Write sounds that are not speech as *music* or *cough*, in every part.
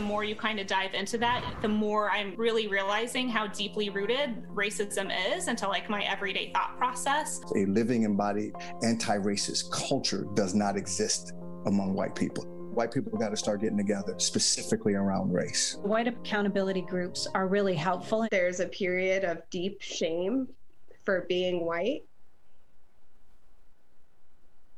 the more you kind of dive into that, the more I'm really realizing how deeply rooted racism is into like my everyday thought process. A living embodied anti racist culture does not exist among white people. White people got to start getting together specifically around race. White accountability groups are really helpful. There's a period of deep shame for being white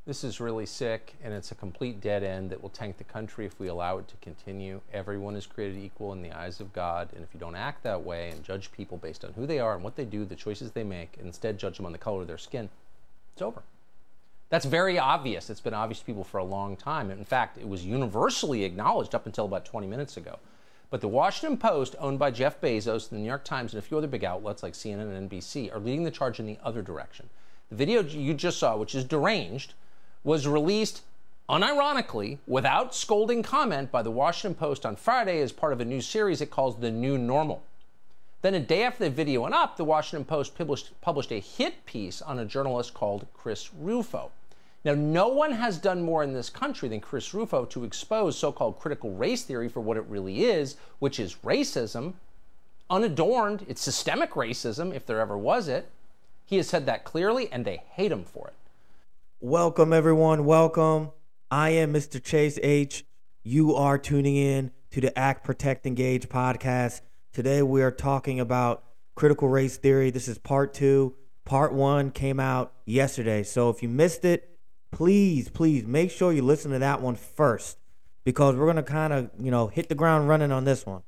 this is really sick and it's a complete dead end that will tank the country if we allow it to continue. Everyone is created equal in the eyes of God, and if you don't act that way and judge people based on who they are and what they do, the choices they make, and instead judge them on the color of their skin, it's over. That's very obvious. It's been obvious to people for a long time. In fact, it was universally acknowledged up until about 20 minutes ago. But the Washington Post, owned by Jeff Bezos, the New York Times, and a few other big outlets like CNN and NBC, are leading the charge in the other direction. The video you just saw, which is deranged, was released unironically without scolding comment by the Washington Post on Friday as part of a new series it calls The New Normal. Then, a day after the video went up, the Washington Post published, published a hit piece on a journalist called Chris Rufo. Now, no one has done more in this country than Chris Rufo to expose so called critical race theory for what it really is, which is racism, unadorned. It's systemic racism, if there ever was it. He has said that clearly, and they hate him for it. Welcome, everyone. Welcome. I am Mr. Chase H. You are tuning in to the Act, Protect, Engage podcast. Today, we are talking about critical race theory. This is part two. Part one came out yesterday. So if you missed it, please, please make sure you listen to that one first because we're going to kind of, you know, hit the ground running on this one.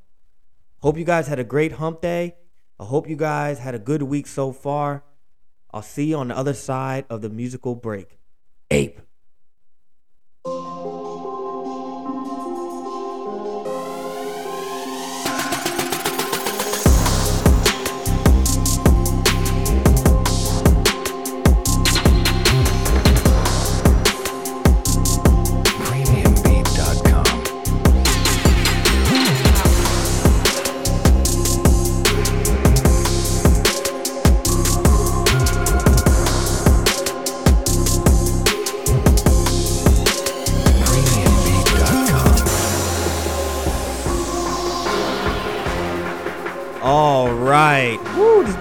Hope you guys had a great hump day. I hope you guys had a good week so far. I'll see you on the other side of the musical break ape.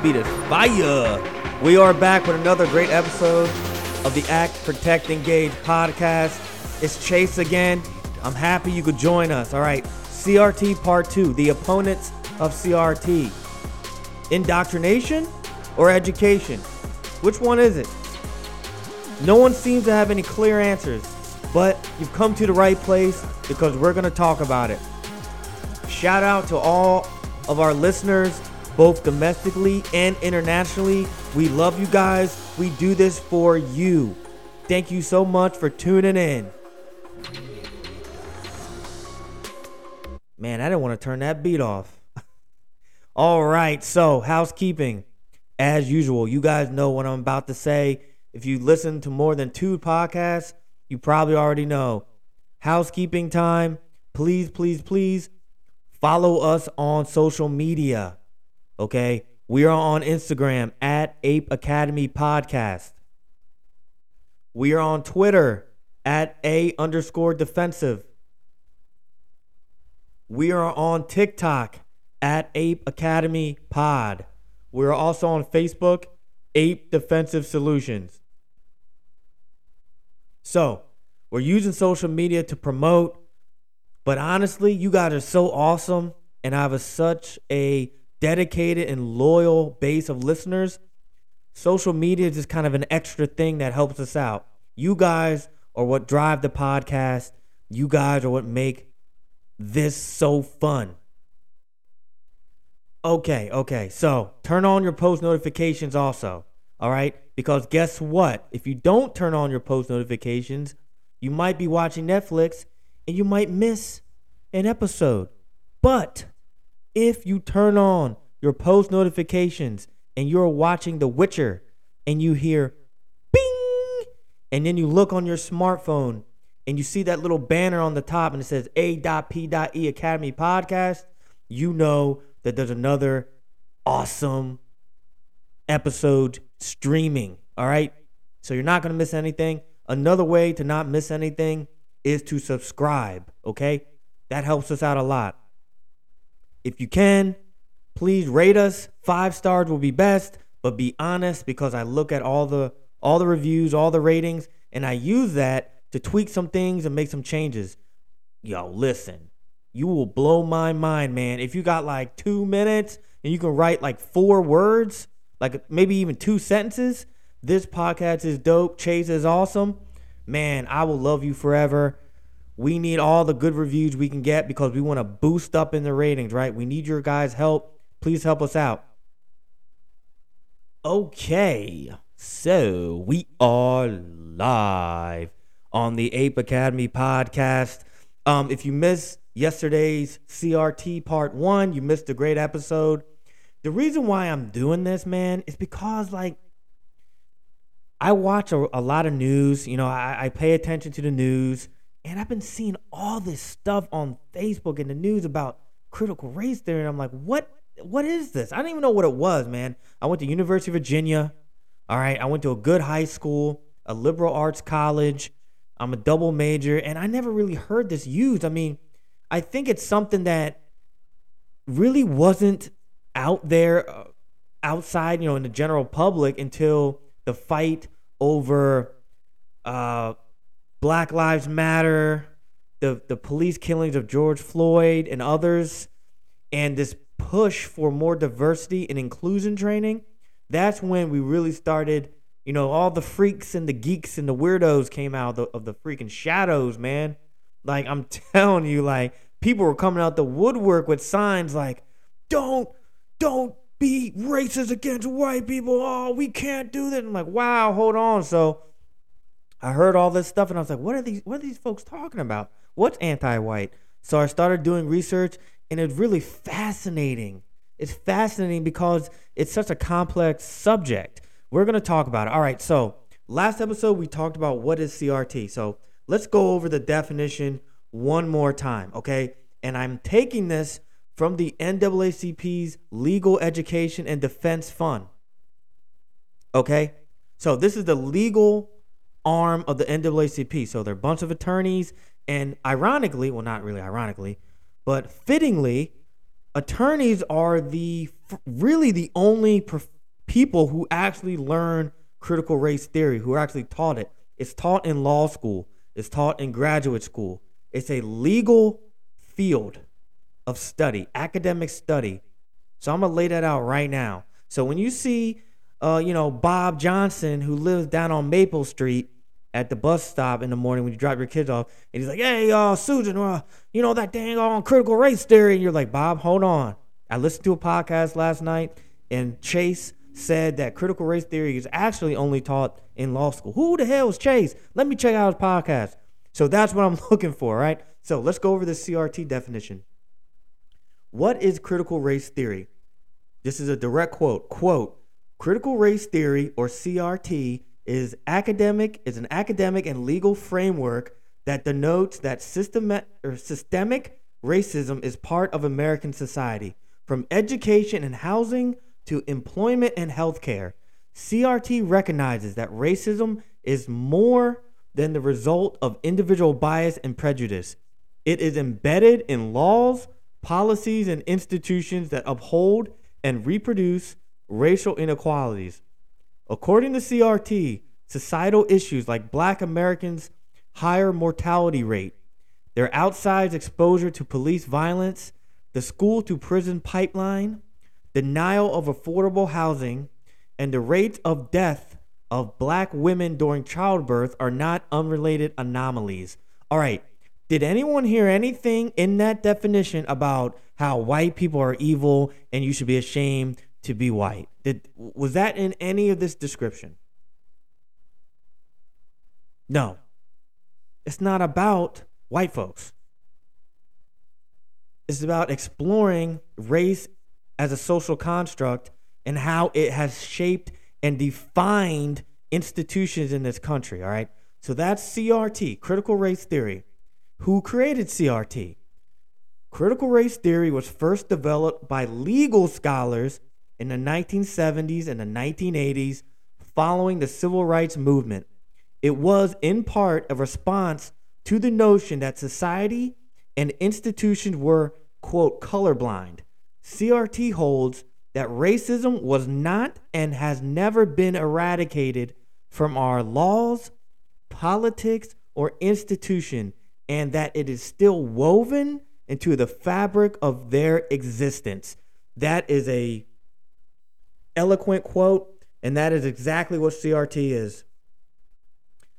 Beat is fire. We are back with another great episode of the Act, Protect, Engage podcast. It's Chase again. I'm happy you could join us. All right, CRT Part 2, the opponents of CRT. Indoctrination or education? Which one is it? No one seems to have any clear answers, but you've come to the right place because we're going to talk about it. Shout out to all of our listeners both domestically and internationally. We love you guys. We do this for you. Thank you so much for tuning in. Man, I didn't want to turn that beat off. *laughs* All right, so housekeeping. As usual, you guys know what I'm about to say. If you listen to more than two podcasts, you probably already know. Housekeeping time. Please, please, please follow us on social media. Okay. We are on Instagram at Ape Academy Podcast. We are on Twitter at A underscore defensive. We are on TikTok at Ape Academy Pod. We are also on Facebook, Ape Defensive Solutions. So, we're using social media to promote, but honestly, you guys are so awesome and I have a, such a dedicated and loyal base of listeners, social media is just kind of an extra thing that helps us out. You guys are what drive the podcast. You guys are what make this so fun. Okay, okay. So turn on your post notifications also. All right? Because guess what? If you don't turn on your post notifications, you might be watching Netflix and you might miss an episode. But if you turn on your post notifications and you're watching The Witcher and you hear bing, and then you look on your smartphone and you see that little banner on the top and it says A.P.E Academy Podcast, you know that there's another awesome episode streaming. All right. So you're not going to miss anything. Another way to not miss anything is to subscribe. Okay. That helps us out a lot. If you can, please rate us. Five stars will be best, but be honest because I look at all the all the reviews, all the ratings, and I use that to tweak some things and make some changes. Yo, listen, you will blow my mind, man. If you got like two minutes and you can write like four words, like maybe even two sentences, this podcast is dope. Chase is awesome. Man, I will love you forever. We need all the good reviews we can get because we want to boost up in the ratings, right? We need your guys' help. Please help us out. Okay, so we are live on the Ape Academy podcast. Um, if you missed yesterday's CRT part one, you missed a great episode. The reason why I'm doing this, man, is because like I watch a, a lot of news. You know, I, I pay attention to the news, and I've been seeing all this stuff on Facebook and the news about critical race theory. And I'm like, what? What is this? I didn't even know what it was, man. I went to University of Virginia. All right, I went to a good high school, a liberal arts college. I'm a double major, and I never really heard this used. I mean, I think it's something that really wasn't out there uh, outside, you know, in the general public until the fight over uh, Black Lives Matter, the the police killings of George Floyd and others, and this push for more diversity and inclusion training. That's when we really started. You know, all the freaks and the geeks and the weirdos came out of the, of the freaking shadows, man. Like I'm *laughs* telling you, like people were coming out the woodwork with signs like, "Don't, don't be racist against white people. Oh, we can't do that." I'm like, "Wow, hold on." So I heard all this stuff, and I was like, "What are these? What are these folks talking about? What's anti-white?" So I started doing research, and it's really fascinating. It's fascinating because it's such a complex subject. We're gonna talk about it. All right. So last episode we talked about what is CRT. So let's go over the definition one more time, okay? And I'm taking this from the NAACP's Legal Education and Defense Fund. Okay? So this is the legal arm of the NAACP. So they're a bunch of attorneys, and ironically, well, not really ironically, but fittingly, attorneys are the really the only prof- people who actually learn critical race theory, who are actually taught it. It's taught in law school. It's taught in graduate school. It's a legal field of study, academic study. So I'm gonna lay that out right now. So when you see, uh, you know, Bob Johnson who lives down on Maple Street at the bus stop in the morning when you drop your kids off, and he's like, "Hey, uh, Susan, uh, you know that dang on critical race theory," and you're like, "Bob, hold on." I listened to a podcast last night, and Chase said that critical race theory is actually only taught in law school. Who the hell is Chase? Let me check out his podcast. So that's what I'm *laughs* looking for, right? So let's go over the CRT definition. What is critical race theory? This is a direct quote. Quote, critical race theory or CRT is academic is an academic and legal framework that denotes that systemic or systemic racism is part of American society, from education and housing to employment and healthcare. CRT recognizes that racism is more than the result of individual bias and prejudice. It is embedded in laws, policies, and institutions that uphold and reproduce racial inequalities. According to CRT, societal issues like black Americans' higher mortality rate, their outsized exposure to police violence, the school to prison pipeline, denial of affordable housing, and the rate of death of black women during childbirth are not unrelated anomalies. All right. Did anyone hear anything in that definition about how white people are evil and you should be ashamed to be white? Did was that in any of this description? No. It's not about white folks. It's about exploring race as a social construct and how it has shaped and defined institutions in this country. All right. So that's CRT, critical race theory. Who created CRT? Critical race theory was first developed by legal scholars in the 1970s and the 1980s following the civil rights movement. It was, in part, a response to the notion that society and institutions were, quote, colorblind CRT holds that racism was not and has never been eradicated from our laws, politics, or institution, and that it is still woven into the fabric of their existence. That is a eloquent quote, and that is exactly what CRT is.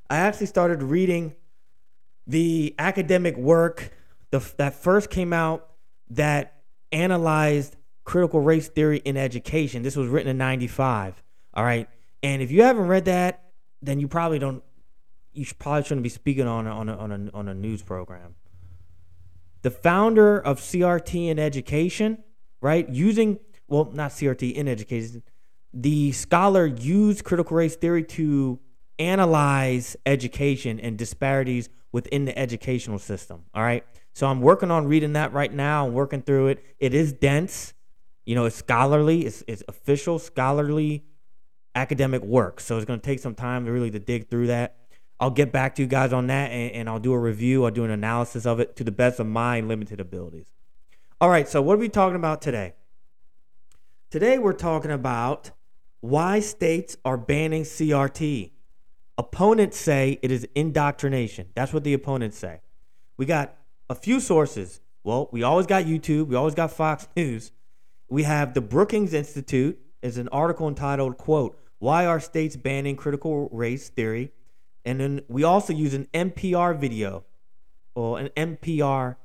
I actually started reading the academic work the, that first came out that analyzed critical race theory in education. This was written in 95. All right. And if you haven't read that, then you probably don't, you probably shouldn't be speaking on on, a, on, a, on a news program. The founder of CRT in education, right, using, well, not CRT in education, the scholar used critical race theory to analyze education and disparities within the educational system. All right. So I'm working on reading that right now. I'm working through it. It is dense. You know, it's scholarly, it's, it's official, scholarly academic work. So it's going to take some time to really to dig through that. I'll get back to you guys on that and, and I'll do a review. I'll do an analysis of it to the best of my limited abilities. All right. So what are we talking about today? Today we're talking about why states are banning CRT. Opponents say it is indoctrination. That's what the opponents say. We got a few sources. Well, we always got YouTube, we always got Fox *laughs* News. We have the Brookings Institute is an article entitled quote, "Why are states banning critical race theory?" And then we also use an NPR video or an NPR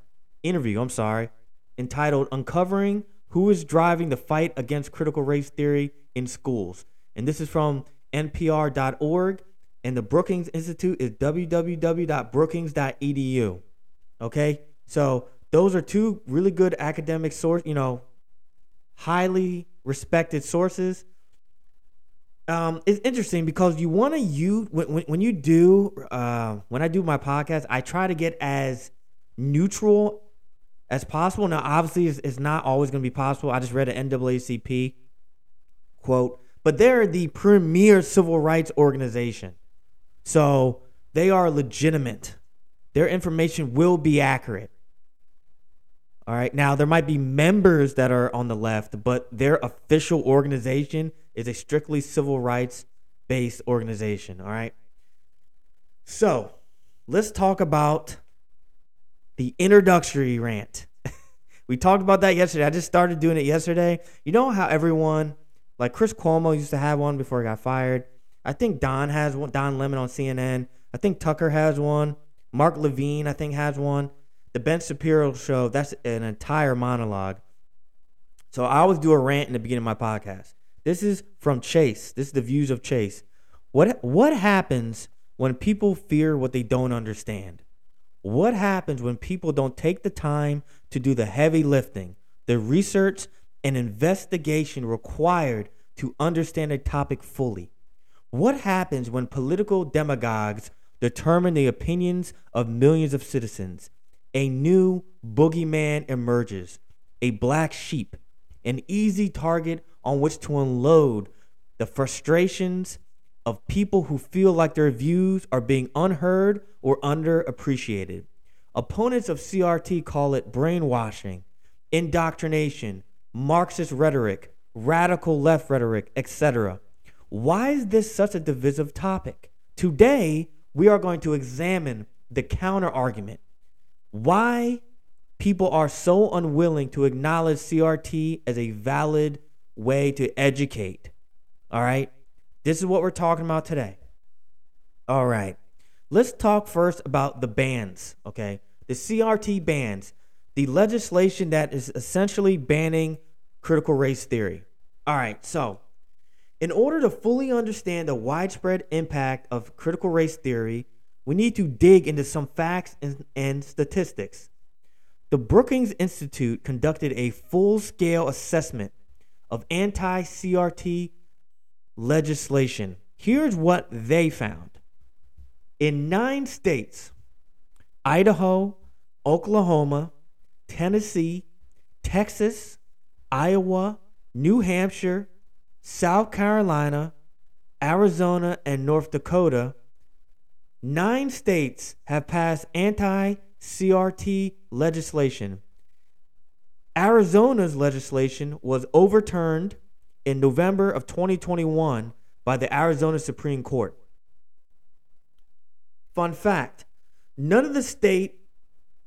interview, I'm sorry, entitled Uncovering Who is Driving the Fight Against Critical Race Theory in Schools. And this is from npr.org and the Brookings Institute is www.brookings.edu. Okay? So those are two really good academic source, you know, highly respected sources. Um, it's interesting because you want to use when, when, when you do uh, when I do my podcast, I try to get as neutral as possible. Now, obviously, it's, it's not always going to be possible. I just read an NAACP quote, but they're the premier civil rights organization. So they are legitimate. Their information will be accurate. All right. Now, there might be members that are on the left, but their official organization is a strictly civil rights based organization. All right. So let's talk about the introductory rant. *laughs* we talked about that yesterday. I just started doing it yesterday. You know how everyone, like Chris Cuomo used to have one before he got fired? I think Don has one. Don Lemon on CNN. I think Tucker has one. Mark Levin, I think, has one. The Ben Shapiro show, that's an entire monologue. So I always do a rant in the beginning of my podcast. This is from Chase. This is the views of Chase. What what happens when people fear what they don't understand? What happens when people don't take the time to do the heavy lifting, the research and investigation required to understand a topic fully? What happens when political demagogues determine the opinions of millions of citizens? A new boogeyman emerges, a black sheep, an easy target on which to unload the frustrations of people who feel like their views are being unheard or underappreciated. Opponents of CRT call it brainwashing, indoctrination, Marxist rhetoric, radical left rhetoric, etc. Why is this such a divisive topic? Today, we are going to examine the counter argument. Why people are so unwilling to acknowledge CRT as a valid way to educate. All right? This is what we're talking about today. All right. Let's talk first about the bans, okay? The CRT bans, the legislation that is essentially banning critical race theory. All right, so in order to fully understand the widespread impact of critical race theory, we need to dig into some facts and, and statistics. The Brookings Institute conducted a full scale assessment of anti CRT legislation. Here's what they found in nine states Idaho, Oklahoma, Tennessee, Texas, Iowa, New Hampshire, South Carolina, Arizona, and North Dakota, nine states have passed anti CRT legislation. Arizona's legislation was overturned in November of 2021 by the Arizona Supreme Court. Fun fact, none of the state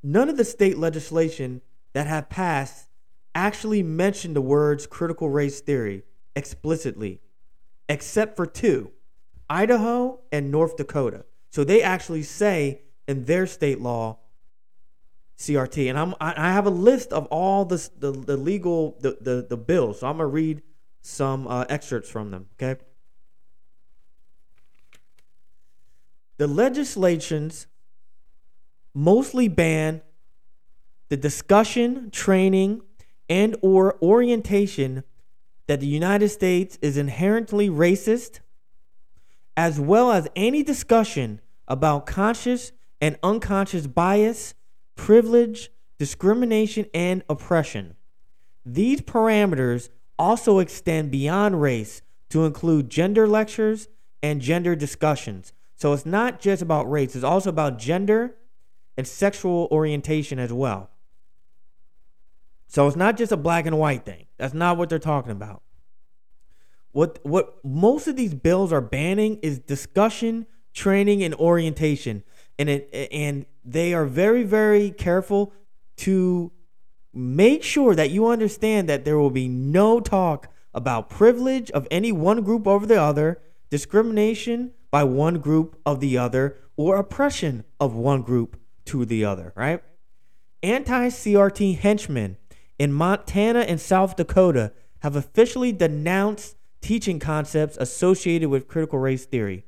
none of the state legislation that have passed actually mentioned the words critical race theory explicitly, except for two Idaho and North Dakota. So they actually say in their state law CRT. And I'm I have a list of all the the, the legal the, the the bills. So I'm gonna read some uh, excerpts from them. Okay. The legislations mostly ban the discussion, training, and or orientation that the United States is inherently racist, as well as any discussion about conscious and unconscious bias, privilege, discrimination, and oppression. These parameters also extend beyond race to include gender lectures and gender discussions. So it's not just about race, it's also about gender and sexual orientation as well. So it's not just a black and white thing. That's not what they're talking about. What what most of these bills are banning is discussion, training, and orientation. And it and they are very, very careful to make sure that you understand that there will be no talk about privilege of any one group over the other, discrimination by one group of the other, or oppression of one group to the other, right? Anti CRT henchmen in Montana and South Dakota have officially denounced teaching concepts associated with critical race theory.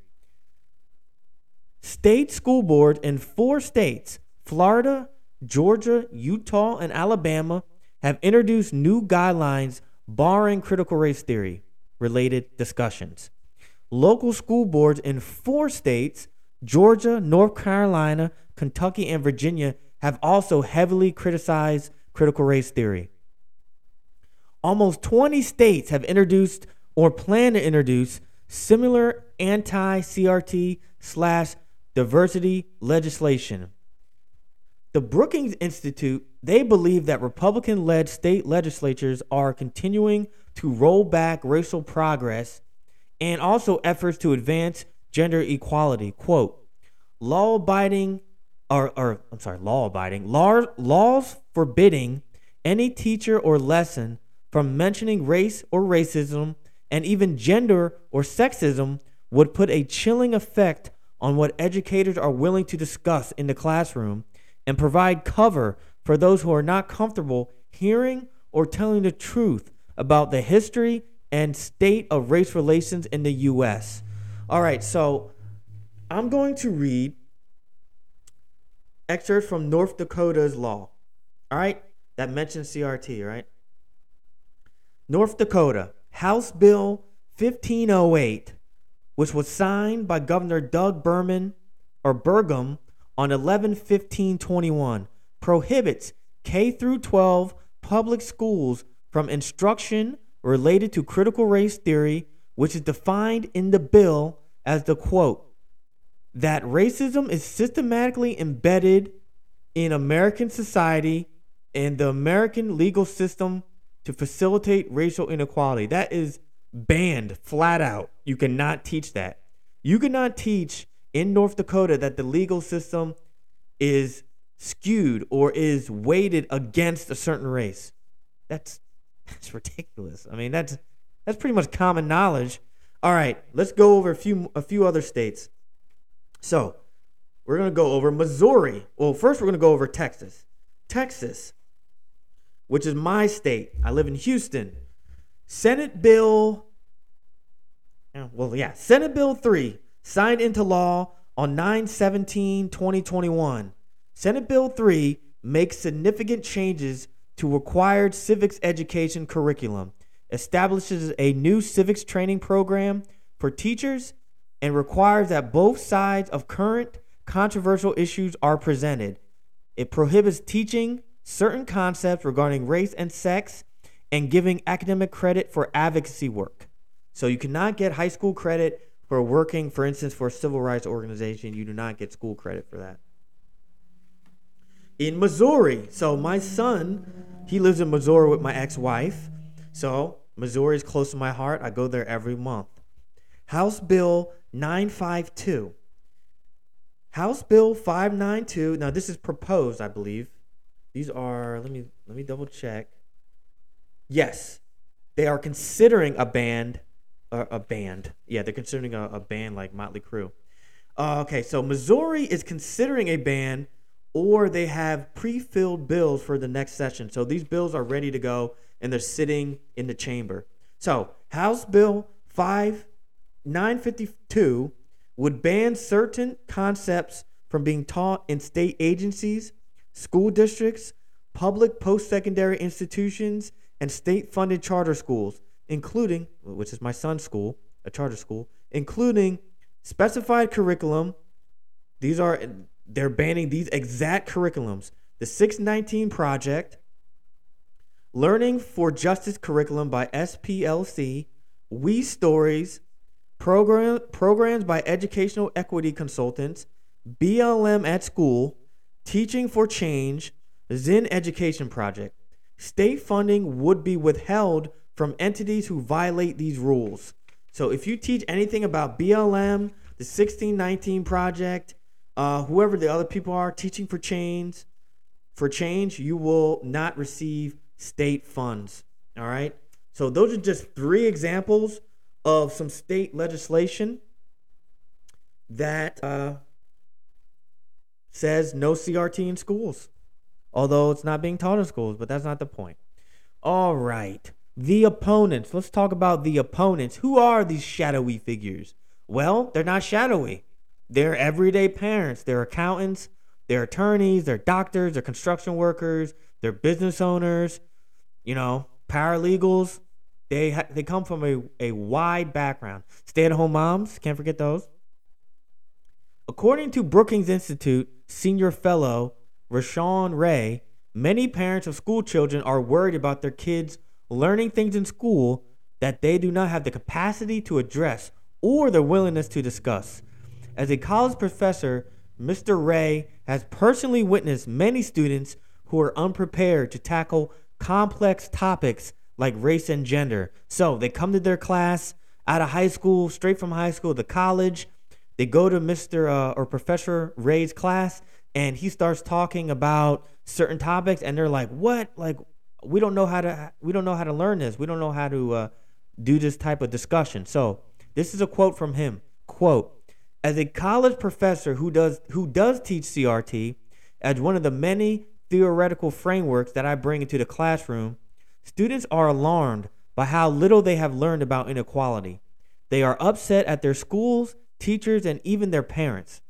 State school boards in four states, Florida, Georgia, Utah, and Alabama, have introduced new guidelines barring critical race theory related discussions. Local school boards in four states, Georgia, North Carolina, Kentucky, and Virginia, have also heavily criticized critical race theory. Almost 20 states have introduced or plan to introduce similar anti CRT slash diversity legislation. The Brookings Institute, they believe that Republican led state legislatures are continuing to roll back racial progress and also efforts to advance gender equality. Quote, law abiding or, or I'm sorry, law abiding, law, laws forbidding any teacher or lesson from mentioning race or racism and even gender or sexism would put a chilling effect on what educators are willing to discuss in the classroom and provide cover for those who are not comfortable hearing or telling the truth about the history and state of race relations in the US. All right, so I'm going to read excerpts from North Dakota's law. All right, that mentions CRT, right? North Dakota, House Bill 1508, which was signed by Governor Doug Berman or Burgum on 11-15-21, prohibits K through 12 public schools from instruction related to critical race theory, which is defined in the bill as the quote that racism is systematically embedded in American society and the American legal system to facilitate racial inequality. That is banned flat out. You cannot teach that. You cannot teach in North Dakota that the legal system is skewed or is weighted against a certain race. That's *laughs* that's ridiculous. I mean, that's that's pretty much common knowledge. All right, let's go over a few a few other states. So we're going to go over Missouri. Well, first, we're going to go over Texas. Texas, which is my state. I live in Houston. Senate Bill, eh, well, yeah, Senate Bill 3 signed into law on 9 17 2021. Senate Bill 3 makes significant changes to required civics education curriculum, establishes a new civics training program for teachers and requires that both sides of current controversial issues are presented. It prohibits teaching certain concepts regarding race and sex and giving academic credit for advocacy work. So you cannot get high school credit for working, for instance, for a civil rights organization. You do not get school credit for that. In Missouri, so my son he lives in Missouri with my ex-wife. So Missouri is close to my heart. I go there every month. House Bill 952. House Bill 592. Now this is proposed, I believe. These are let me let me double check. Yes. They are considering a band uh, a band. Yeah, they're considering a, a band like Motley Crue. Uh, okay, so Missouri is considering a ban, or they have pre-filled bills for the next session. So these bills are ready to go, and they're sitting in the chamber. So House Bill 5 952 would ban certain concepts from being taught in state agencies, school districts, public post-secondary institutions, and state-funded charter schools, including, which is my son's school, a charter school, including specified curriculum. These are they're banning these exact curriculums. The 619 project, Learning for Justice curriculum by SPLC, We Stories, program, programs by educational equity consultants, BLM at school, Teaching for Change, Zinn Education Project. State funding would be withheld from entities who violate these rules. So if you teach anything about BLM, the 1619 project, uh, whoever the other people are teaching for change, for change, you will not receive state funds. All right. So those are just three examples of some state legislation that uh, says no CRT in schools, although it's not being taught in schools. But that's not the point. All right. The opponents. Let's talk about the opponents. Who are these shadowy figures? Well, they're not shadowy. They're everyday parents, they're accountants, they're attorneys, they're doctors, they're construction workers, they're business owners, you know, paralegals. They ha- they come from a, a wide background. Stay-at-home moms, can't forget those. According to Brookings Institute senior fellow Rashawn Ray, many parents of school children are worried about their kids learning things in school that they do not have the capacity to address or the willingness to discuss. As a college professor, Mr. Ray has personally witnessed many students who are unprepared to tackle complex topics like race and gender. So they come to their class out of high school, straight from high school to college. They go to Mr. Uh, or Professor Ray's class, and he starts talking about certain topics, and they're like, "What? Like, we don't know how to we don't know how to learn this. We don't know how to uh, do this type of discussion." So this is a quote from him. Quote, as a college professor who does who does teach CRT as one of the many theoretical frameworks that I bring into the classroom, students are alarmed by how little they have learned about inequality. They are upset at their schools, teachers, and even their parents.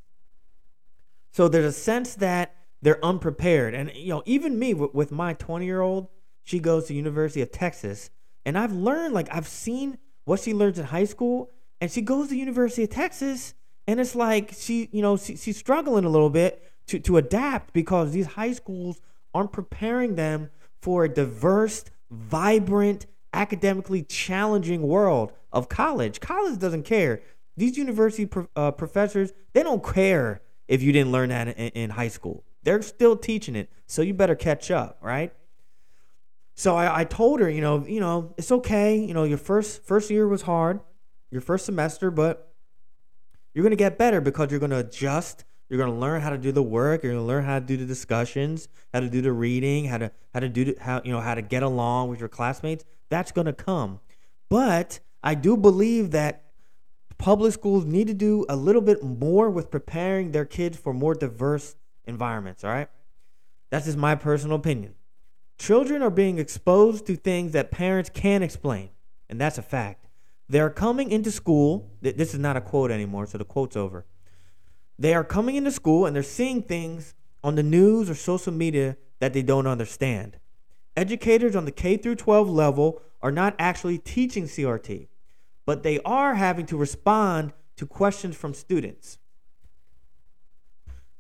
So there's a sense that they're unprepared. And you know, even me with my 20-year-old, she goes to University of Texas, and I've learned like I've seen what she learns in high school and she goes to University of Texas, and it's like she, you know, she, she's struggling a little bit to to adapt because these high schools aren't preparing them for a diverse, vibrant, academically challenging world of college. College doesn't care. These university pro, uh, professors, they don't care if you didn't learn that in, in high school. They're still teaching it, so you better catch up, right? So I, I told her, you know, you know, it's okay. You know, your first first year was hard your first semester, but you're going to get better because you're going to adjust. You're going to learn how to do the work. You're going to learn how to do the discussions, how to do the reading, how to how to do the, how you know how to get along with your classmates. That's going to come. But I do believe that public schools need to do a little bit more with preparing their kids for more diverse environments, all right? That's just my personal opinion. Children are being exposed to things that parents can't explain, and that's a fact. They're coming into school. This is not a quote anymore, so the quote's over. They are coming into school and they're seeing things on the news or social media that they don't understand. Educators on the K through 12 level are not actually teaching CRT, but they are having to respond to questions from students.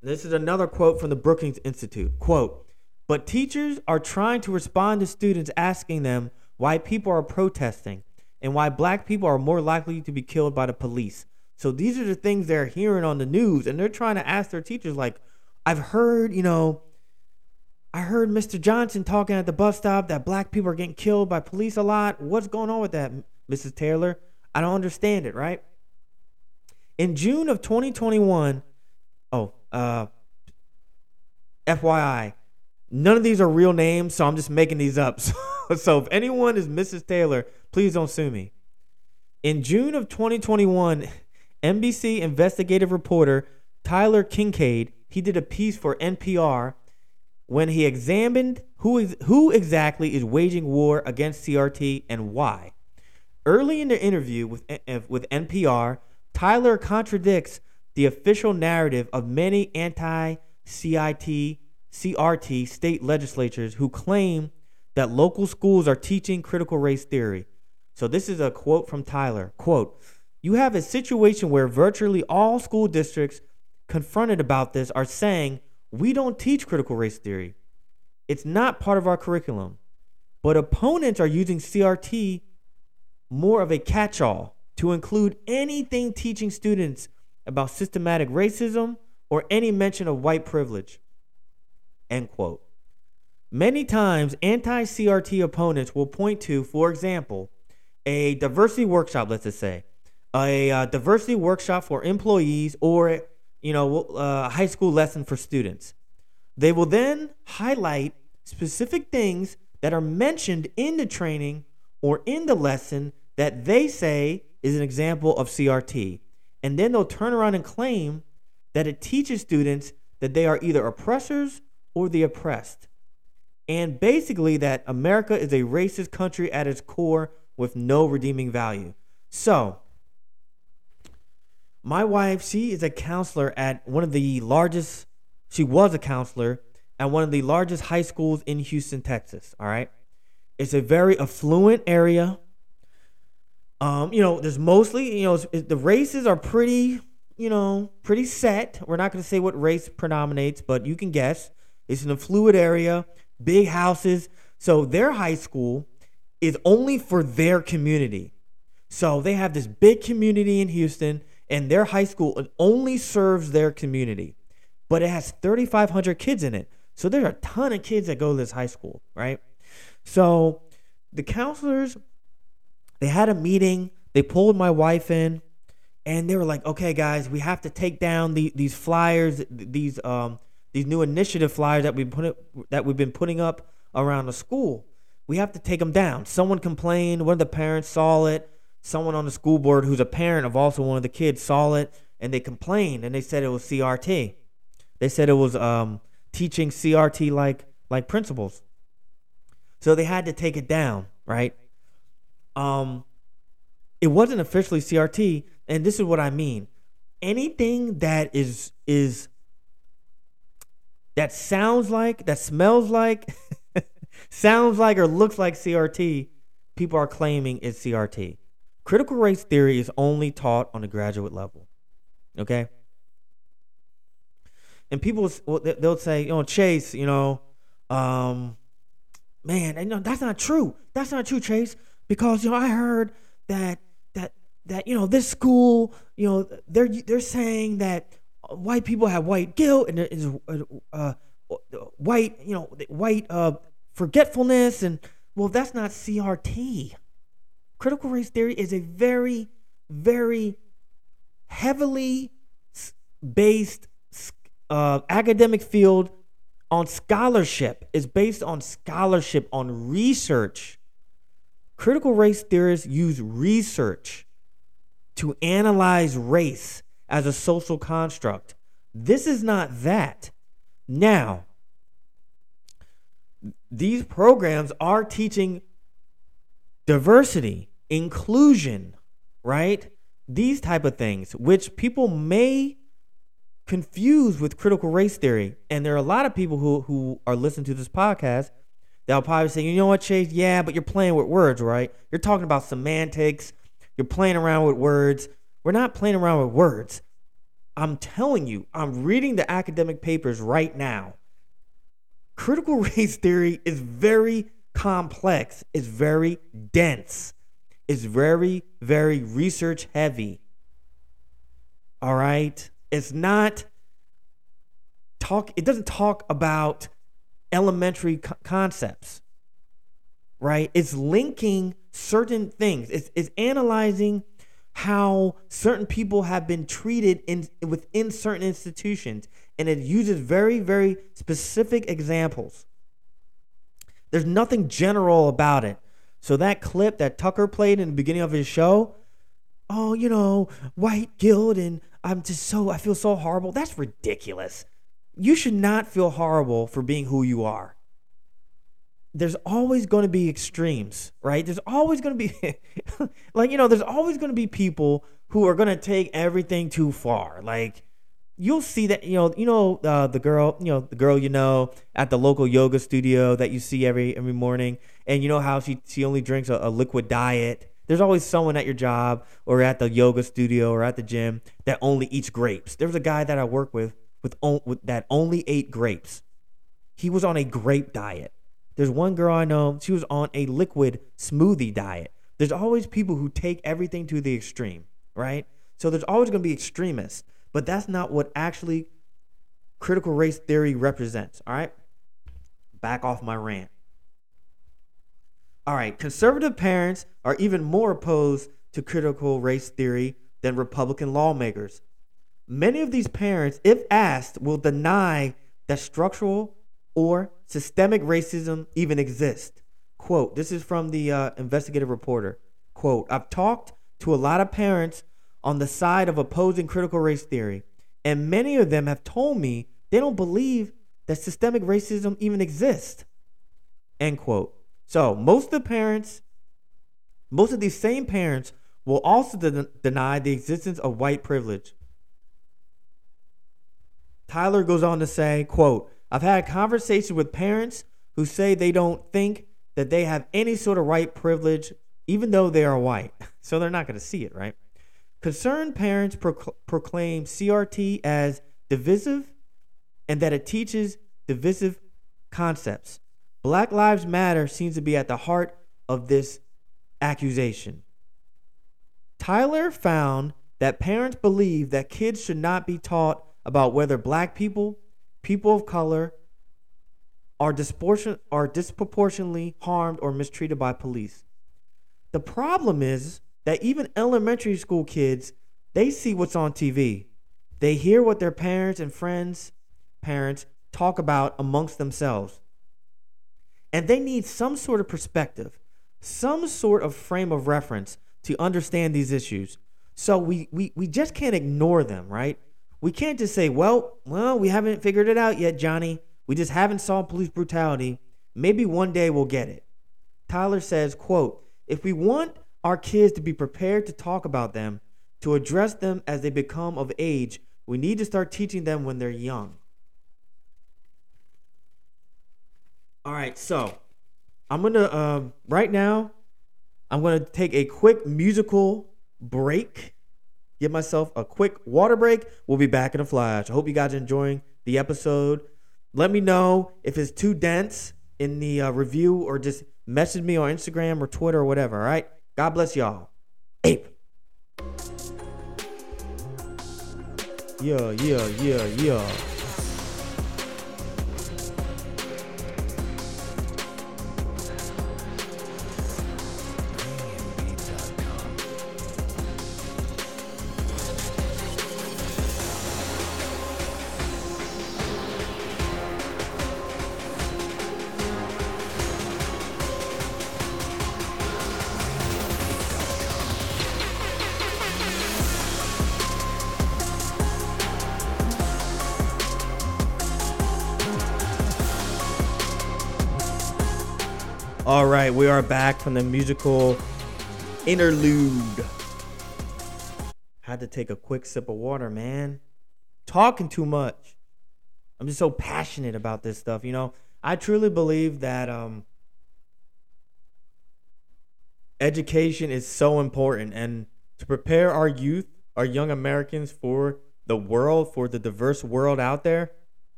This is another quote from the Brookings Institute. Quote, but teachers are trying to respond to students asking them why people are protesting and why black people are more likely to be killed by the police. So these are the things they're hearing on the news, and they're trying to ask their teachers, like, I've heard, you know, I heard Mr. Johnson talking at the bus stop that black people are getting killed by police a lot. What's going on with that, Mrs. Taylor? I don't understand it, right? In June of 2021, oh, uh, FYI, none of these are real names, so I'm just making these up. So, *laughs* so if anyone is Mrs. Taylor, please don't sue me. In June of 2021, NBC investigative reporter Tyler Kingkade, he did a piece for NPR when he examined who is who exactly is waging war against CRT and why. Early in the interview with eh, with NPR, Tyler contradicts the official narrative of many anti-CIT CRT state legislatures who claim that local schools are teaching critical race theory. So this is a quote from Tyler. Quote, you have a situation where virtually all school districts confronted about this are saying, we don't teach critical race theory. It's not part of our curriculum. But opponents are using CRT more of a catch all to include anything teaching students about systematic racism or any mention of white privilege. End quote. Many times, anti CRT opponents will point to, for example, a diversity workshop, let's just say, a uh, diversity workshop for employees or, you know, a uh, high school lesson for students. They will then highlight specific things that are mentioned in the training or in the lesson that they say is an example of CRT. And then they'll turn around and claim that it teaches students that they are either oppressors or the oppressed. And basically, that America is a racist country at its core with no redeeming value. So, my wife, she is a counselor at one of the largest, she was a counselor at one of the largest high schools in Houston, Texas. All right. It's a very affluent area. Um, you know, there's mostly, you know, the races are pretty, you know, pretty set. We're not going to say what race predominates, but you can guess. It's in a fluid area, big houses. So their high school is only for their community. So they have this big community in Houston, and their high school only serves their community, but it has 3,500 kids in it. So there's a ton of kids that go to this high school, right? So the counselors, they had a meeting. They pulled my wife in, and they were like, "Okay, guys, we have to take down the, these flyers, these um, these new initiative flyers that we put that we've been putting up around the school." We have to take them down. Someone complained, one of the parents saw it. Someone on the school board who's a parent of also one of the kids saw it and they complained and they said it was CRT. They said it was um, teaching CRT like like principles. So they had to take it down, right? Um, it wasn't officially CRT, and this is what I mean. Anything that is is that sounds like, that smells like, *laughs* sounds like or looks like CRT, people are claiming it's CRT. Critical race theory is only taught on the graduate level. Okay? And people, they'll say, you know, Chase, you know, um, man, and, you know, that's not true. That's not true, Chase, because, you know, I heard that, that, that, you know, this school, you know, they're, they're saying that white people have white guilt and is uh, uh, white, you know, white, uh, forgetfulness and well that's not CRT. Critical race theory is a very very heavily based uh, academic field on scholarship. It's based on scholarship, on research. Critical race theorists use research to analyze race as a social construct. This is not that. Now, these programs are teaching diversity, inclusion, right? These type of things, which people may confuse with critical race theory. And there are a lot of people who, who are listening to this podcast that'll probably say, you know what, Chase? Yeah, but you're playing with words, right? You're talking about semantics. You're playing around with words. We're not playing around with words. I'm telling you, I'm reading the academic papers right now critical *laughs* race theory is very complex, it's very dense, it's very, very research heavy. All right? It's not talk, it doesn't talk about elementary co- concepts, right? It's linking certain things. It's, it's analyzing how certain people have been treated in within certain institutions, and it uses very, very specific examples. There's nothing general about it. So that clip that Tucker played in the beginning of his show, oh, you know, white guilt and I'm just so I feel so horrible. That's ridiculous. You should not feel horrible for being who you are. There's always going to be extremes, right? There's always going to be *laughs* like, you know, there's always going to be people who are going to take everything too far. Like you'll see that you know you know uh, the girl you know the girl you know at the local yoga studio that you see every every morning. And you know how she she only drinks a, a liquid diet? There's always someone at your job or at the yoga studio or at the gym that only eats grapes. There was a guy that i work with with, on, with that only ate grapes. He was on a grape diet. There's one girl i know she was on a liquid smoothie diet. There's always people who take everything to the extreme right? So there's always going to be extremists but that's not what actually critical race theory represents. All right? Back off my rant. All right, conservative parents are even more opposed to critical race theory than Republican lawmakers. Many of these parents, if asked, will deny that structural or systemic racism even exists. Quote, this is from the uh, investigative reporter. Quote, I've talked to a lot of parents on the side of opposing critical race theory. And many of them have told me they don't believe that systemic racism even exists. End quote. So, most of the parents, most of these same parents will also de- deny the existence of white privilege. Tyler goes on to say, quote, I've had conversations with parents who say they don't think that they have any sort of white privilege, even though they are white. *laughs* So they're not going to see it, right? Concerned parents proclaim CRT as divisive and that it teaches divisive concepts. Black Lives Matter seems to be at the heart of this accusation. Tyler found that parents believe that kids should not be taught about whether black people, people of color, are, are disproportionately harmed or mistreated by police. The problem is that even elementary school kids, they see what's on TV. They hear what their parents and friends, parents talk about amongst themselves. And they need some sort of perspective, some sort of frame of reference to understand these issues. So we, we, we just can't ignore them, right? We can't just say, well, well, we haven't figured it out yet, Johnny. We just haven't solved police brutality. Maybe one day we'll get it. Tyler says, quote, if we want our kids to be prepared to talk about them, to address them as they become of age. We need to start teaching them when they're young. All right, so I'm gonna um, right now. I'm gonna take a quick musical break. Give myself a quick water break. We'll be back in a flash. I hope you guys are enjoying the episode. Let me know if it's too dense in the uh, review, or just message me on Instagram or Twitter or whatever. All right. God bless y'all. Ape. Yeah, yeah, yeah, yeah. We are back from the musical interlude. Had to take a quick sip of water, man. Talking too much. I'm just so passionate about this stuff, you know. I truly believe that um education is so important and to prepare our youth, our young Americans for the world, for the diverse world out there,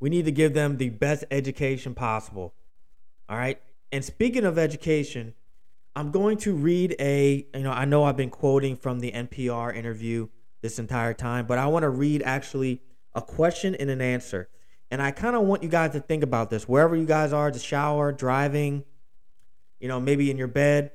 we need to give them the best education possible. All right. And speaking of education, I'm going to read a, you know, I know I've been quoting from the NPR interview this entire time, but I want to read actually a question and an answer. And I kind of want you guys to think about this wherever you guys are, the shower, driving, you know, maybe in your bed.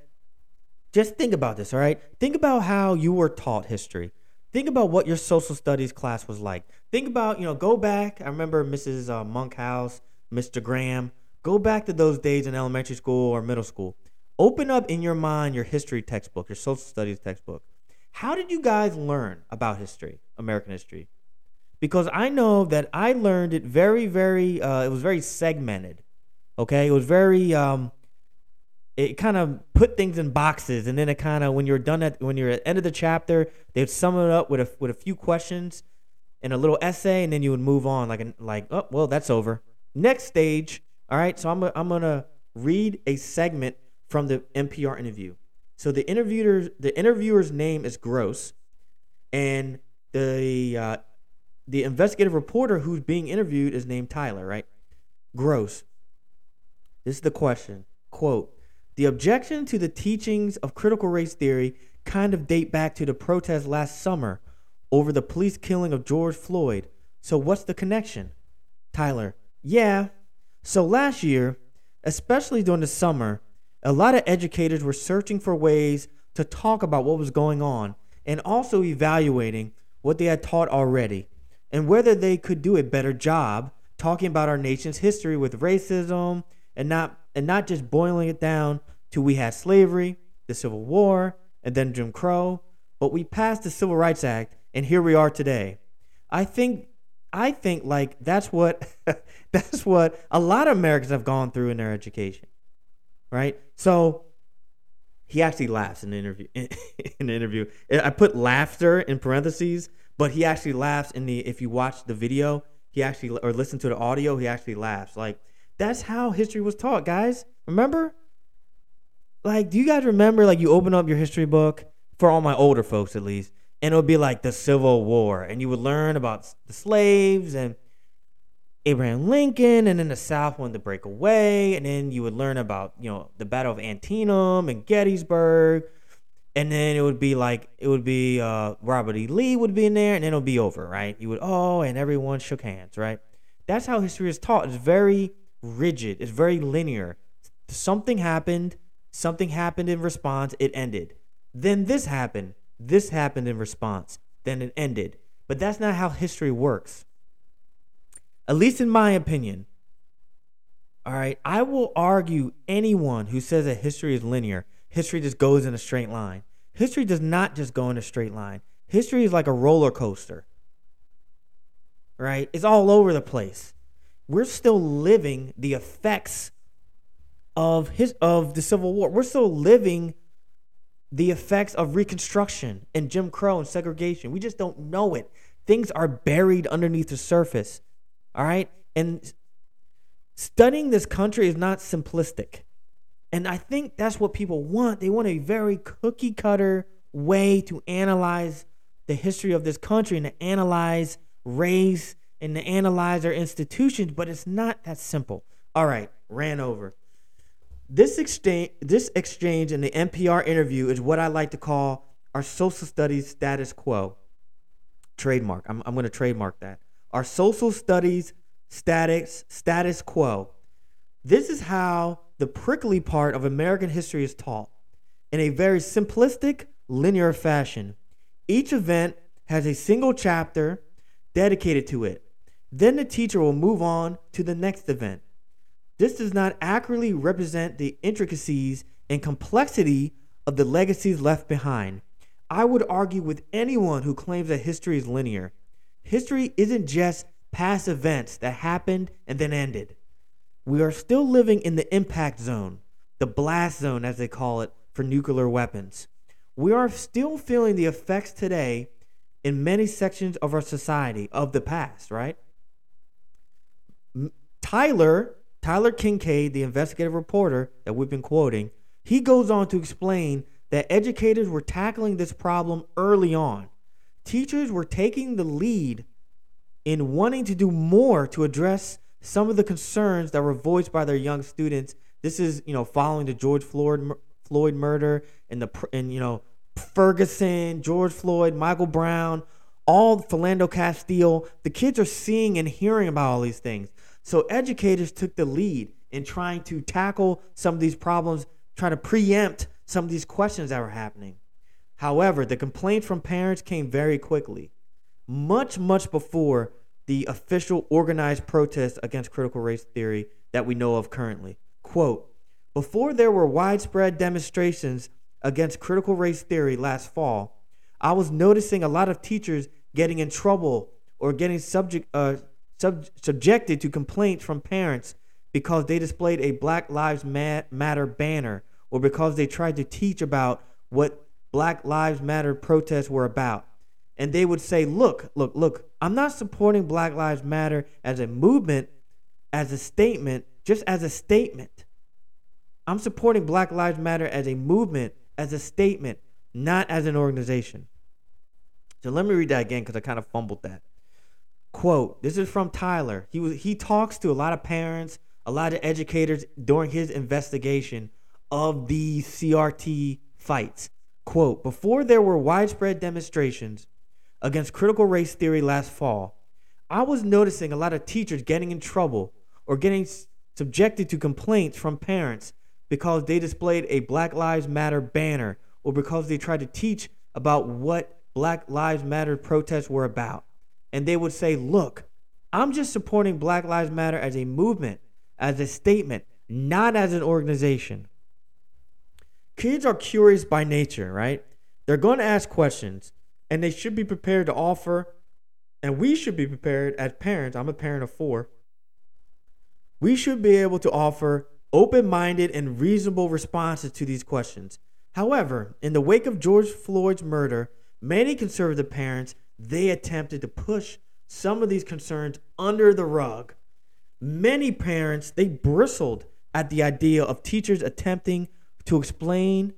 Just think about this, all right? Think about how you were taught history. Think about what your social studies class was like. Think about, you know, go back. I remember Mrs. Uh, Monkhouse, Mr. Graham. Go back to those days in elementary school or middle school. Open up in your mind your history textbook, your social studies textbook. How did you guys learn about history, American history? Because I know that I learned it very, very, uh, it was very segmented. Okay. It was very, um, it kind of put things in boxes and then it kind of when you're done at when you're at the end of the chapter they'd sum it up with a with a few questions and a little essay and then you would move on like like oh well that's over next stage all right so i'm, I'm gonna read a segment from the npr interview so the interviewer the interviewer's name is gross and the uh, the investigative reporter who's being interviewed is named tyler right gross this is the question quote the objection to the teachings of critical race theory kind of date back to the protest last summer over the police killing of George Floyd. So what's the connection? Tyler, yeah. So last year, especially during the summer, a lot of educators were searching for ways to talk about what was going on and also evaluating what they had taught already and whether they could do a better job talking about our nation's history with racism and not and not just boiling it down to we had slavery, the Civil War, and then Jim Crow, but we passed the Civil Rights Act and here we are today. I think I think like that's what *laughs* that's what a lot of Americans have gone through in their education. Right? So he actually laughs in the interview *laughs* in the interview. I put laughter in parentheses, but he actually laughs in the if you watch the video, he actually or listen to the audio, he actually laughs. Like that's how history was taught, guys. Remember? Like, do you guys remember? Like, you open up your history book for all my older folks, at least, and it would be like the Civil War, and you would learn about the slaves and Abraham Lincoln, and then the South wanted to break away, and then you would learn about you know the Battle of Antietam and Gettysburg, and then it would be like it would be uh, Robert E. Lee would be in there, and then it would be over, right? You would oh, and everyone shook hands, right? That's how history is taught. It's very rigid. It's very linear. Something happened, something happened in response, it ended. Then this happened, this happened in response, then it ended. But that's not how history works. At least in my opinion. All right, I will argue anyone who says that history is linear, history just goes in a straight line. History does not just go in a straight line. History is like a roller coaster. Right? It's all over the place we're still living the effects of his of the Civil War. We're still living the effects of Reconstruction and Jim Crow and segregation. We just don't know it. Things are buried underneath the surface. All right? And studying this country is not simplistic. And I think that's what people want. They want a very cookie cutter way to analyze the history of this country and to analyze race and to analyze our institutions, but it's not that simple. All right, ran over. This exchange, this exchange in the NPR interview is what I like to call our social studies status quo. Trademark. I'm, I'm going to trademark that. Our social studies status status quo. This is how the prickly part of American history is taught in a very simplistic, linear fashion. Each event has a single chapter dedicated to it. Then the teacher will move on to the next event. This does not accurately represent the intricacies and complexity of the legacies left behind. I would argue with anyone who claims that history is linear. History isn't just past events that happened and then ended. We are still living in the impact zone, the blast zone, as they call it, for nuclear weapons. We are still feeling the effects today in many sections of our society of the past, right? Tyler, Tyler Kingkade, the investigative reporter that we've been quoting, he goes on to explain that educators were tackling this problem early on. Teachers were taking the lead in wanting to do more to address some of the concerns that were voiced by their young students. This is, you know, following the George Floyd Floyd murder and the and you know Ferguson, George Floyd, Michael Brown, all Philando Castile, the kids are seeing and hearing about all these things. So educators took the lead in trying to tackle some of these problems, trying to preempt some of these questions that were happening. However, the complaints from parents came very quickly, much, much before the official organized protest against critical race theory that we know of currently. Quote Before there were widespread demonstrations against critical race theory last fall, I was noticing a lot of teachers getting in trouble or getting subject, uh, sub- subjected to complaints from parents because they displayed a Black Lives Matter banner or because they tried to teach about what Black Lives Matter protests were about. And they would say, look, look, look, I'm not supporting Black Lives Matter as a movement, as a statement, just as a statement. I'm supporting Black Lives Matter as a movement, as a statement, not as an organization. So let me read that again because I kind of fumbled that. Quote, this is from Tyler. He was he talks to a lot of parents, a lot of educators during his investigation of the CRT fights. Quote, before there were widespread demonstrations against critical race theory last fall, I was noticing a lot of teachers getting in trouble or getting subjected to complaints from parents because they displayed a Black Lives Matter banner or because they tried to teach about what Black Lives Matter protests were about. And they would say, look, I'm just supporting Black Lives Matter as a movement, as a statement, not as an organization. Kids are curious by nature, right? They're going to ask questions, and they should be prepared to offer, and we should be prepared as parents. I'm a parent of four. We should be able to offer open minded and reasonable responses to these questions. However, in the wake of George Floyd's murder, many conservative parents they attempted to push some of these concerns under the rug. Many parents they bristled at the idea of teachers attempting to explain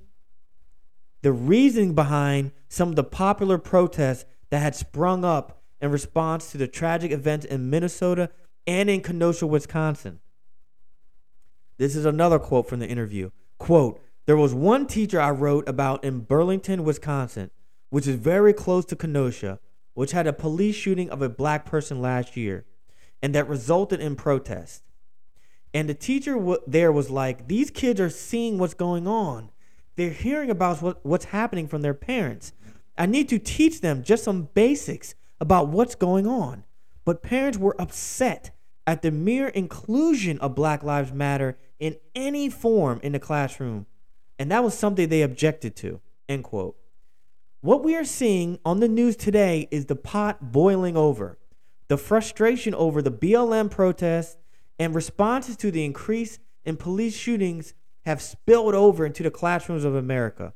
the reasoning behind some of the popular protests that had sprung up in response to the tragic events in Minnesota and in Kenosha, Wisconsin. This is another quote from the interview. Quote, there was one teacher I wrote about in Burlington, Wisconsin, which is very close to Kenosha, which had a police shooting of a black person last year, and that resulted in protest. And the teacher w- there was like, These kids are seeing what's going on. They're hearing about what, what's happening from their parents. I need to teach them just some basics about what's going on. But parents were upset at the mere inclusion of Black Lives Matter in any form in the classroom. And that was something they objected to. End quote. What we are seeing on the news today is the pot boiling over. The frustration over the BLM protests and responses to the increase in police shootings have spilled over into the classrooms of America.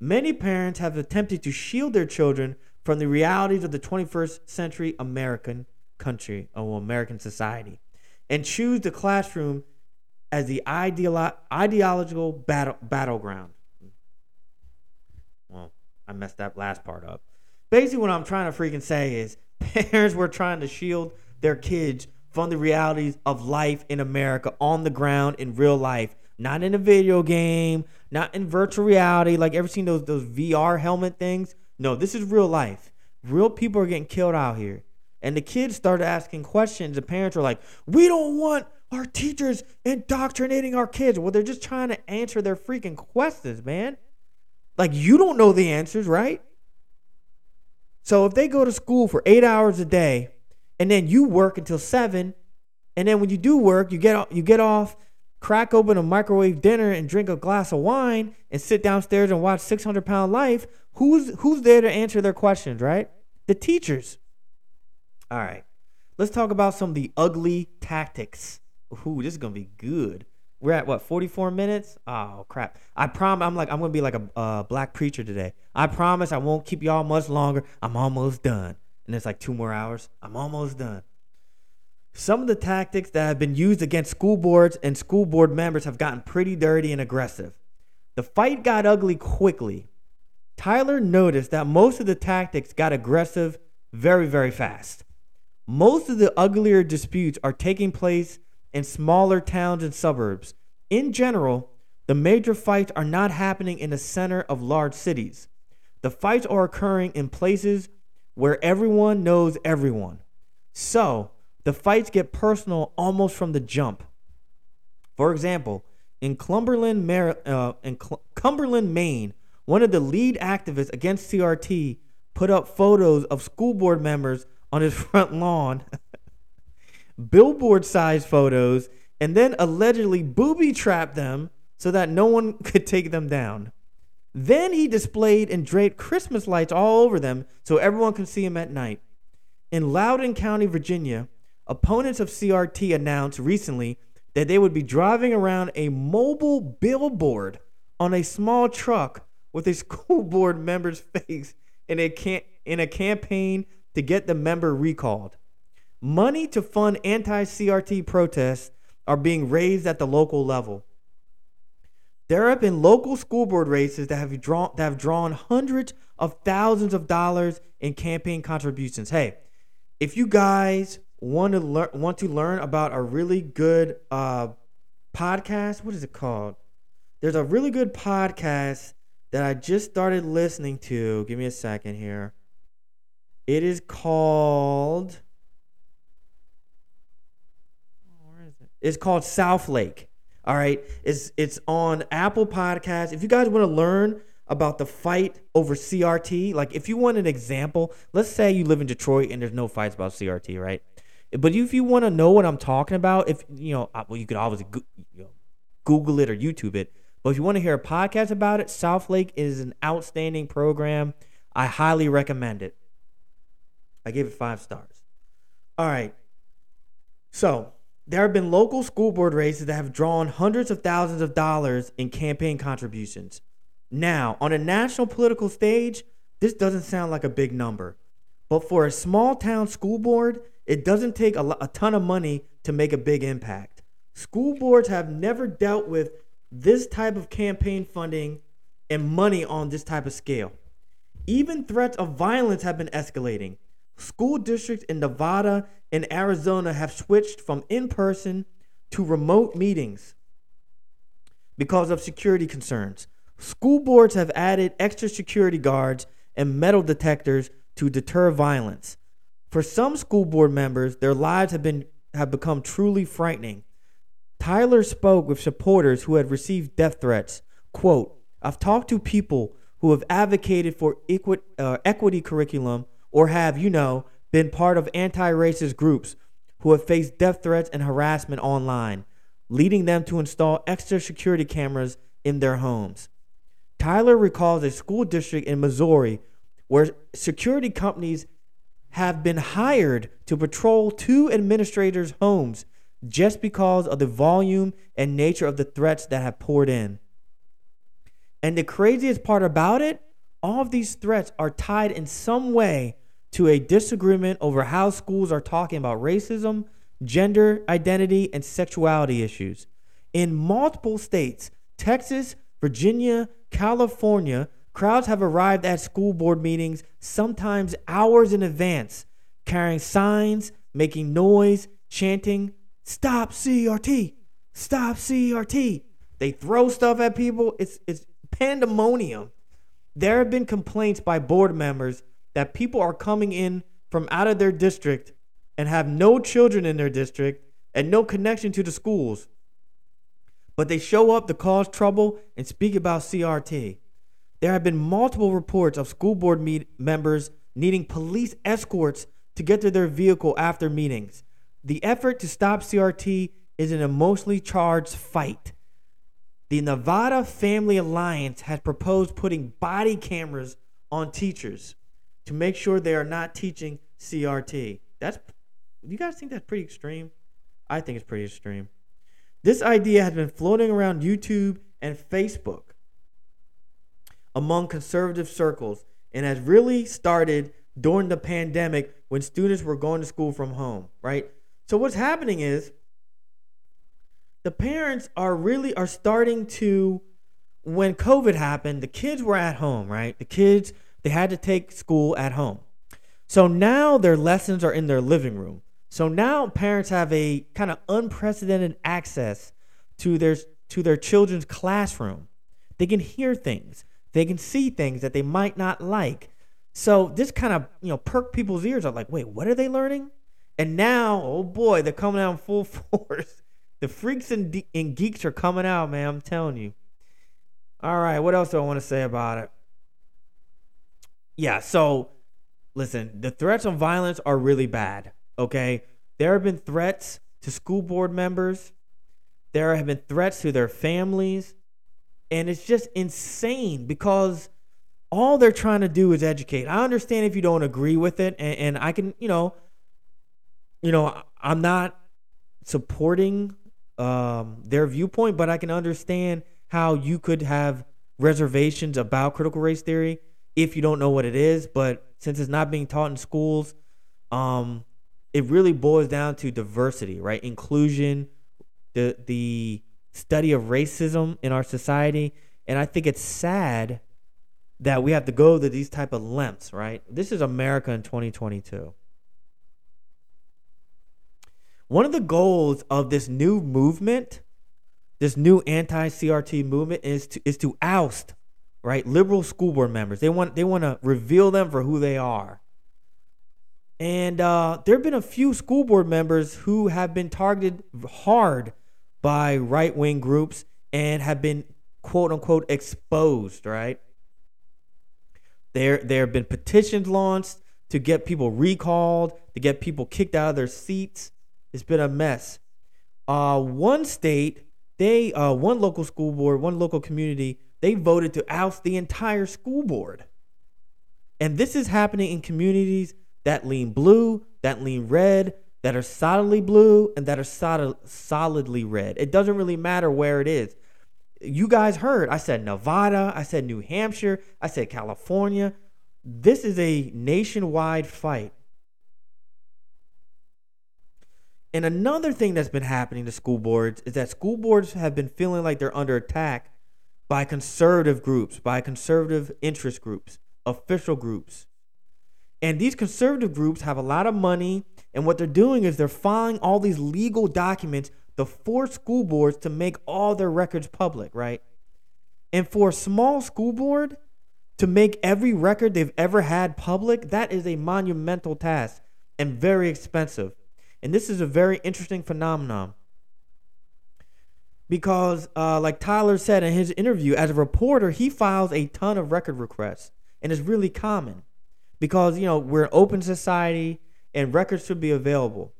Many parents have attempted to shield their children from the realities of the 21st century American country or American society and choose the classroom as the ideolo- ideological battle- battleground. I messed that last part up. Basically, what I'm trying to freaking say is *laughs* parents were trying to shield their kids from the realities of life in America on the ground in real life, not in a video game, not in virtual reality. Like ever seen those those VR helmet things? No, this is real life. Real people are getting killed out here. And the kids started asking questions. The parents were like, "We don't want our teachers indoctrinating our kids." Well, they're just trying to answer their freaking questions, man. Like you don't know the answers, right? So if they go to school for eight hours a day, and then you work until seven, and then when you do work, you get you get off, crack open a microwave dinner, and drink a glass of wine, and sit downstairs and watch Six Hundred Pound Life. Who's who's there to answer their questions, right? The teachers. All right, let's talk about some of the ugly tactics. Ooh, this is gonna be good. We're at what 44 minutes? Oh crap! I promise. I'm like I'm gonna be like a uh, black preacher today. I promise I won't keep y'all much longer. I'm almost done. And it's like two more hours. I'm almost done. Some of the tactics that have been used against school boards and school board members have gotten pretty dirty and aggressive. The fight got ugly quickly. Tyler noticed that most of the tactics got aggressive very, very fast. Most of the uglier disputes are taking place in smaller towns and suburbs. In general, the major fights are not happening in the center of large cities. The fights are occurring in places where everyone knows everyone. So the fights get personal almost from the jump. For example, in Cumberland, Mar- uh, in Cl- Cumberland, Maine, one of the lead activists against CRT put up photos of school board members on his *laughs* front lawn, billboard sized photos, and then allegedly booby trapped them so that no one *laughs* could take them down. Then he displayed and draped Christmas lights all over them so everyone could see him at night. In Loudoun County, Virginia, opponents of CRT announced recently that they would be driving around a mobile billboard on a small truck with a *laughs* school board member's face in a can- in a campaign to get the member recalled. Money to fund anti-CRT protests are being raised at the local level. There have been local school board races that have drawn that have drawn hundreds of thousands of dollars in campaign contributions. Hey, if you guys want to learn want to learn about a really good uh, podcast, what is it called? There's a really good podcast that I just started listening to. Give me a second here. It is called. Where is it? It's called Southlake. All right, it's it's on Apple Podcasts. If you guys want to learn about the fight over CRT, like if you want an example, let's say you live in Detroit and there's no fights about CRT, right? But if you want to know what I'm talking about, if you know, well, you could always Google it or YouTube it. But if you want to hear a podcast about it, Southlake is an outstanding program. I highly recommend it. I gave it five stars. All right. So there have been local school board races that have drawn hundreds of thousands of dollars in campaign contributions. Now, on a national political stage, this doesn't sound like a big number. But for a small town school board, it doesn't take a, a ton of money to make a big impact. School boards have never dealt with this type of campaign funding and money on this type of scale. Even threats of violence have been escalating. School districts in Nevada and Arizona have switched from in person to remote meetings because of security concerns. School boards have added extra security guards and metal detectors to deter violence. For some school board members, their lives have been have become truly frightening. Tyler spoke with supporters who had received death threats. Quote, I've talked to people who have advocated for equi- uh, equity curriculum or have, you know, been part of anti racist groups who have faced death threats and harassment online, leading them to install extra security cameras in their homes. Tyler recalls a school district in Missouri where security companies have been hired to patrol two administrators' homes just because of the volume and nature of the threats that have poured in. And the craziest part about it, all of these threats are tied in some way to a disagreement over how schools are talking about racism, gender identity, and sexuality issues. In multiple states, Texas, Virginia, California, crowds have arrived at school board meetings sometimes hours in advance, carrying signs, making noise, chanting, Stop CRT! Stop CRT! They throw stuff at people. It's, it's pandemonium. There have been complaints by board members that people are coming in from out of their district and have no children in their district and no connection to the schools. But they show up to cause trouble and speak about CRT. There have been multiple reports of school board meet- members needing police escorts to get to their vehicle after meetings. The effort to stop CRT is an emotionally charged fight. The Nevada Family Alliance has proposed putting body cameras on teachers to make sure they are not teaching CRT. That's you guys think that's pretty extreme? I think it's pretty extreme. This idea has been floating around YouTube and Facebook among conservative circles and has really started during the pandemic when students were going to school from home, right? So what's happening is the parents are really are starting to when COVID happened, the kids were at home, right? The kids they had to take school at home. So now their lessons are in their living room. So now parents have a kind of unprecedented access to their to their children's classroom. They can hear things. They can see things that they might not like. So this kind of you know perk people's ears are like, wait, what are they learning? And now, oh boy, they're coming out in full *laughs* force. The freaks and, de- and geeks are coming out, man. I'm telling you. All right, what else do I want to say about it? Yeah, so listen, the threats on violence are really bad. Okay, there have been threats to school board members. There have been threats to their families, and it's just insane because all they're trying to do is educate. I understand if you don't agree with it, and, and I can, you know, you know, I'm not supporting um, their viewpoint, but I can understand how you could have reservations about critical race theory if you don't know what it is. But since it's not being taught in schools, um, it really boils down to diversity, right? Inclusion, the the study of racism in our society, and I think it's sad that we have to go to these type of lengths, right? This is America in 2022. One of the goals of this new movement, this new anti-CRT movement, is to is to oust right liberal school board members. They want they want to reveal them for who they are. And uh, there have been a few school board members who have been targeted hard by right wing groups and have been quote unquote exposed, right? There, there have been petitions launched to get people recalled, to get people kicked out of their seats. It's been a mess. Uh, one state, they, uh, one local school board, one local community, they voted to oust the entire school board. And this is happening in communities that lean blue, that lean red, that are solidly blue, and that are solid, solidly red. It doesn't really matter where it is. You guys heard, I said Nevada, I said New Hampshire, I said California. This is a nationwide fight. And another thing that's been happening to school boards is that school boards have been feeling like they're under attack by conservative groups, by conservative interest groups, official groups. And these conservative groups have a lot of money, and what they're doing is they're filing all these legal documents to force school boards to make all their records public, right? And for a small school board to make every record they've ever had public, that is a monumental task and very expensive. And this is a very interesting phenomenon. Because, uh, like Tyler said in his interview, as a reporter, he files a ton of record requests, and it's really common because you know we're an open society and records should be available.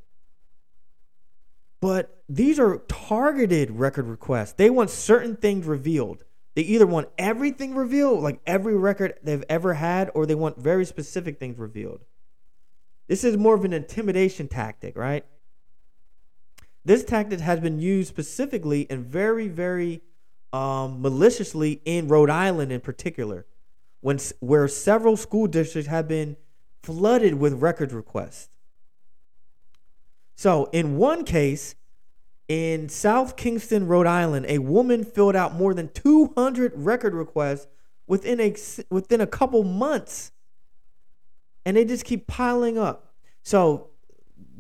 But these are targeted record requests. They want certain things revealed. They either want everything revealed, like every record they've ever had, or they want very specific things revealed. This is more of an intimidation tactic, right? This tactic has been used specifically and very, very um, maliciously in Rhode Island in particular when where several school districts have been flooded with record requests. So, in one case, in South Kingstown, Rhode Island, a woman filled out more than 200 record requests within a within a couple months. And they just keep piling up. So,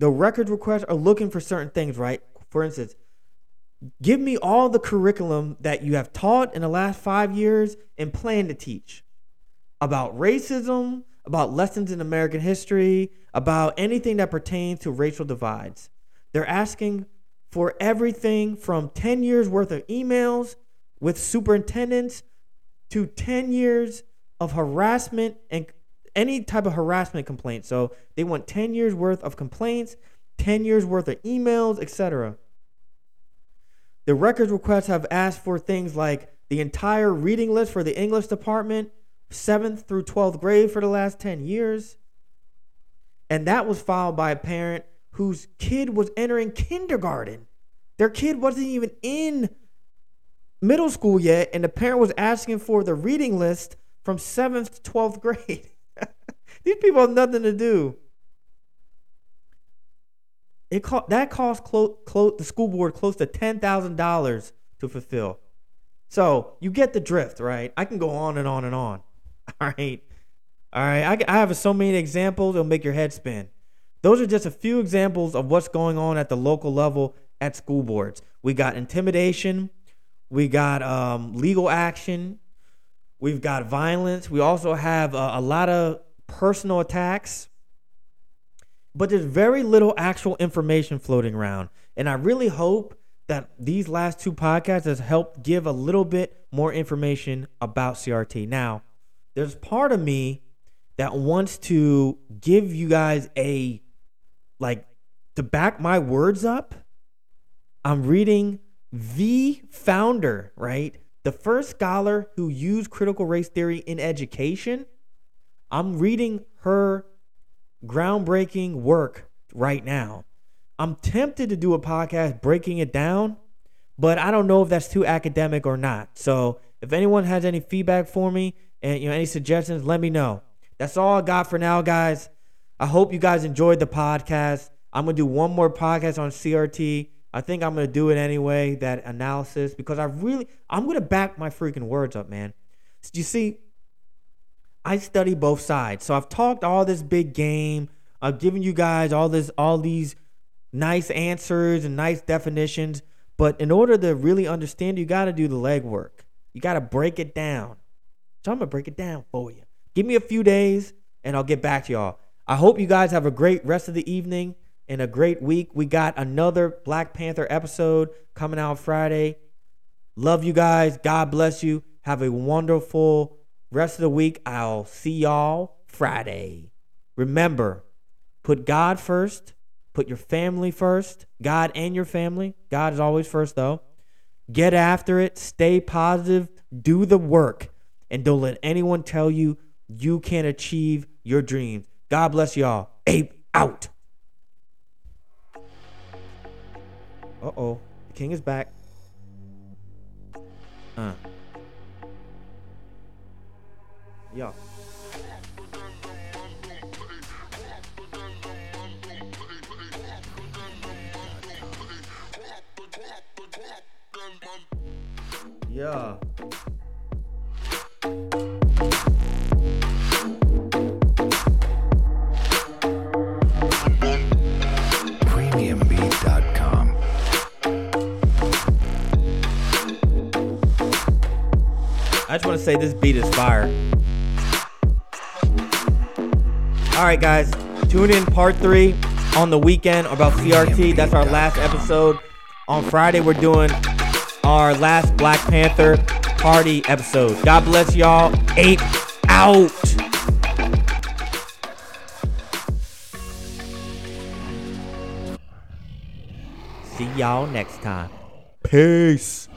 the record requests are looking for certain things, right? For instance, give me all the curriculum that you have taught in the last 5 years and plan to teach about racism, about lessons in American history, about anything that pertains to racial divides. They're asking for everything from 10 years worth of emails with superintendents to 10 years of harassment and any type of harassment complaint. So they want 10 years worth of complaints, 10 years worth of emails, etc. The records requests have asked for things like the entire reading list for the English department, 7th through 12th grade for the last 10 years. And that was filed by a parent whose kid was entering kindergarten. Their kid wasn't even in middle school yet, and the parent was asking for the reading list from 7th to 12th grade. *laughs* These people have nothing to do. It co- that cost clo- clo- the school board close to $10,000 to fulfill. So you get the drift, right? I can go on and on and on. *laughs* All right. All right. I, I have so many examples, it'll make your head spin. Those are just a few examples of what's going on at the local level at school boards. We got intimidation, we got um, legal action, we've got violence. We also have a lot of personal attacks, but there's very little actual information floating around. And I really hope that these last two podcasts has helped give a little bit more information about CRT. Now, there's part of me that wants to give you guys a like to back my words up. I'm reading the founder, right? The first scholar who used critical race theory in education. I'm reading her groundbreaking work right now. I'm tempted to do a podcast breaking it down, but I don't know if that's too academic or not. So if anyone has any feedback for me and you know any suggestions, let me know. That's all I got for now, guys. I hope you guys enjoyed the podcast. I'm gonna do one more podcast on CRT. I think I'm gonna do it anyway, that analysis, because I really I'm gonna back my freaking words up, man. You see, I study both sides. So I've talked all this big game. I've given you guys all this all these nice answers and nice definitions. But in order to really understand, you got to do the legwork. You got to break it down. So I'm going to break it down for you. Give me a few days and I'll get back to y'all. I hope you guys have a great rest of the evening and a great week. We got another Black Panther episode coming out Friday. Love you guys. God bless you. Have a wonderful rest of the week. I'll see y'all Friday. Remember, put God first, put your family first, God and your family. God is always first, though. Get after it, stay positive, do the work, and don't let anyone tell you you can't achieve your dreams. God bless y'all. Ape out. Uh oh. The king is back. Uh. Yeah. Yeah. premiumbeat.com. I just want to say this beat is fire. All right, guys, tune in part three on the weekend about CRT. That's our last episode. On Friday, we're doing our last Black Panther party episode. God bless y'all. Ape out. See y'all next time. Peace.